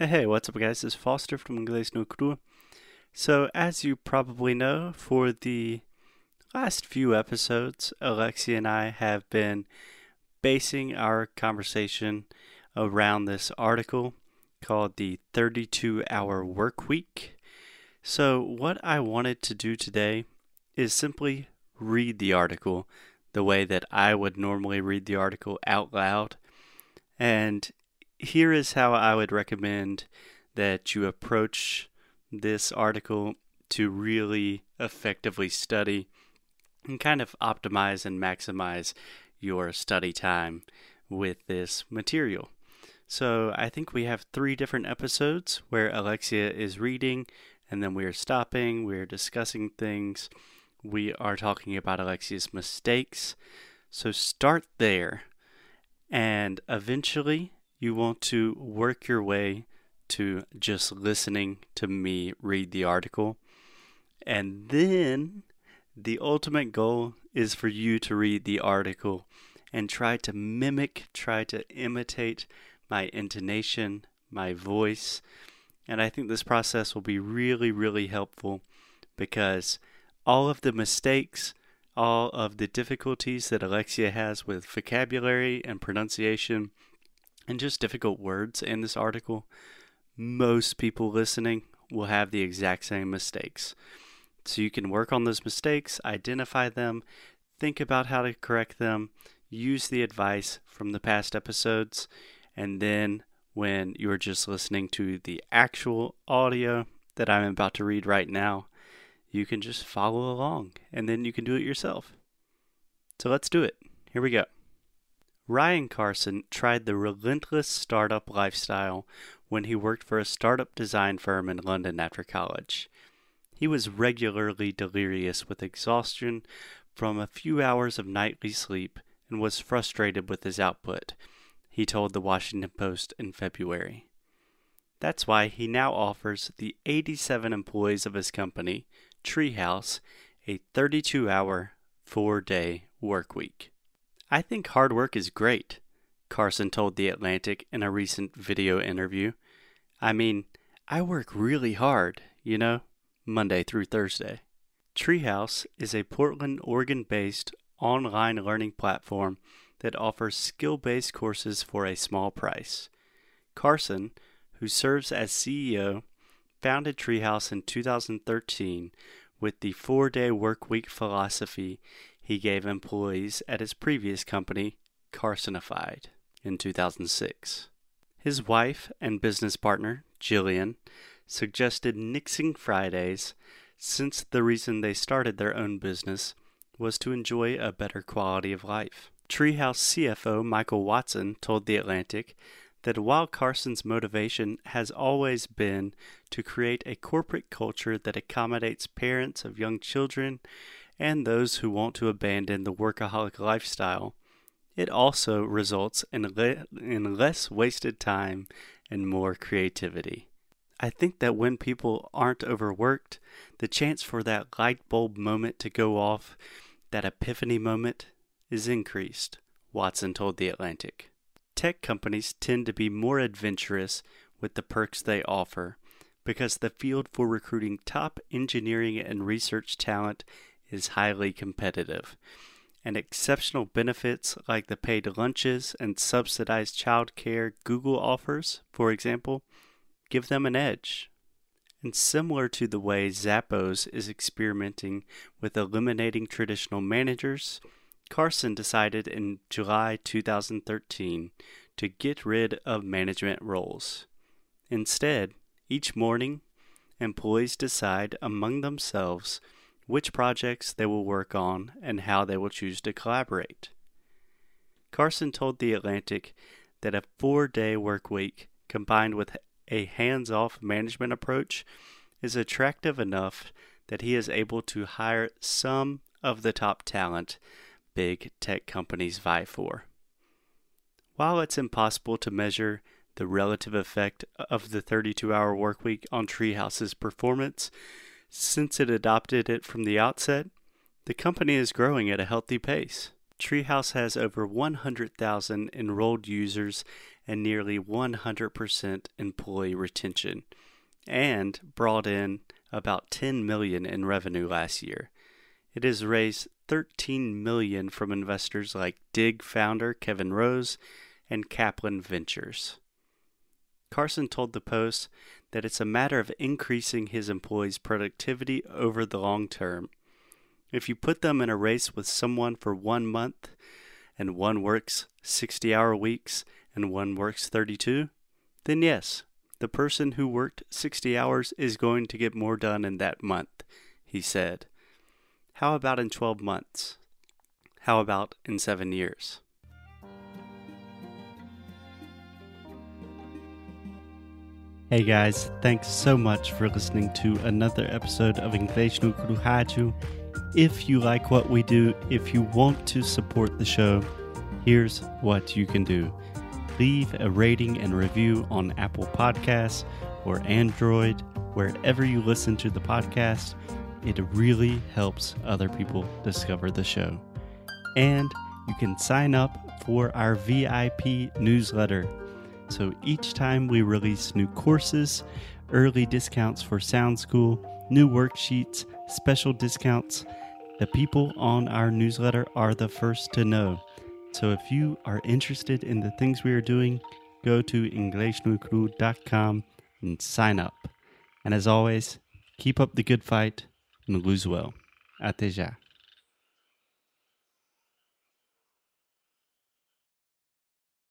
Hey, hey, what's up, guys? This is Foster from Inglés no Cru. So, as you probably know, for the last few episodes, Alexia and I have been basing our conversation around this article called the 32 Hour Work Week. So, what I wanted to do today is simply read the article the way that I would normally read the article out loud. And here is how I would recommend that you approach this article to really effectively study and kind of optimize and maximize your study time with this material. So, I think we have three different episodes where Alexia is reading, and then we are stopping, we're discussing things, we are talking about Alexia's mistakes. So, start there, and eventually you want to work your way to just listening to me read the article. And then the ultimate goal is for you to read the article and try to mimic, try to imitate my intonation, my voice. And I think this process will be really, really helpful because all of the mistakes, all of the difficulties that Alexia has with vocabulary and pronunciation, and just difficult words in this article, most people listening will have the exact same mistakes. So you can work on those mistakes, identify them, think about how to correct them, use the advice from the past episodes, and then when you're just listening to the actual audio that I'm about to read right now, you can just follow along and then you can do it yourself. So let's do it. Here we go. Ryan Carson tried the relentless startup lifestyle when he worked for a startup design firm in London after college. He was regularly delirious with exhaustion from a few hours of nightly sleep and was frustrated with his output, he told the Washington Post in February. That's why he now offers the 87 employees of his company, Treehouse, a 32 hour, four day work week. I think hard work is great, Carson told The Atlantic in a recent video interview. I mean, I work really hard, you know, Monday through Thursday. Treehouse is a Portland, Oregon based online learning platform that offers skill based courses for a small price. Carson, who serves as CEO, founded Treehouse in 2013 with the four day work week philosophy he gave employees at his previous company, Carsonified, in 2006. His wife and business partner, Jillian, suggested nixing Fridays since the reason they started their own business was to enjoy a better quality of life. Treehouse CFO Michael Watson told The Atlantic that while Carson's motivation has always been to create a corporate culture that accommodates parents of young children and those who want to abandon the workaholic lifestyle. It also results in, le- in less wasted time and more creativity. I think that when people aren't overworked, the chance for that light bulb moment to go off, that epiphany moment, is increased, Watson told The Atlantic. Tech companies tend to be more adventurous with the perks they offer because the field for recruiting top engineering and research talent is highly competitive, and exceptional benefits like the paid lunches and subsidized child care Google offers, for example, give them an edge. And similar to the way Zappos is experimenting with eliminating traditional managers, Carson decided in July 2013 to get rid of management roles. Instead, each morning, employees decide among themselves which projects they will work on, and how they will choose to collaborate. Carson told The Atlantic that a four day work week combined with a hands off management approach is attractive enough that he is able to hire some of the top talent big tech companies vie for. While it's impossible to measure the relative effect of the 32 hour workweek on Treehouse's performance, since it adopted it from the outset, the company is growing at a healthy pace. Treehouse has over 100,000 enrolled users and nearly 100% employee retention, and brought in about 10 million in revenue last year. It has raised 13 million from investors like Digg founder Kevin Rose and Kaplan Ventures. Carson told the Post that it's a matter of increasing his employees' productivity over the long term. If you put them in a race with someone for one month, and one works 60 hour weeks and one works 32, then yes, the person who worked 60 hours is going to get more done in that month, he said. How about in 12 months? How about in seven years? Hey guys, thanks so much for listening to another episode of Inglês no Rádio. If you like what we do, if you want to support the show, here's what you can do. Leave a rating and review on Apple Podcasts or Android, wherever you listen to the podcast. It really helps other people discover the show. And you can sign up for our VIP newsletter so each time we release new courses, early discounts for Sound School, new worksheets, special discounts, the people on our newsletter are the first to know. So if you are interested in the things we are doing, go to inglesnuecru.com and sign up. And as always, keep up the good fight and lose well. Até já.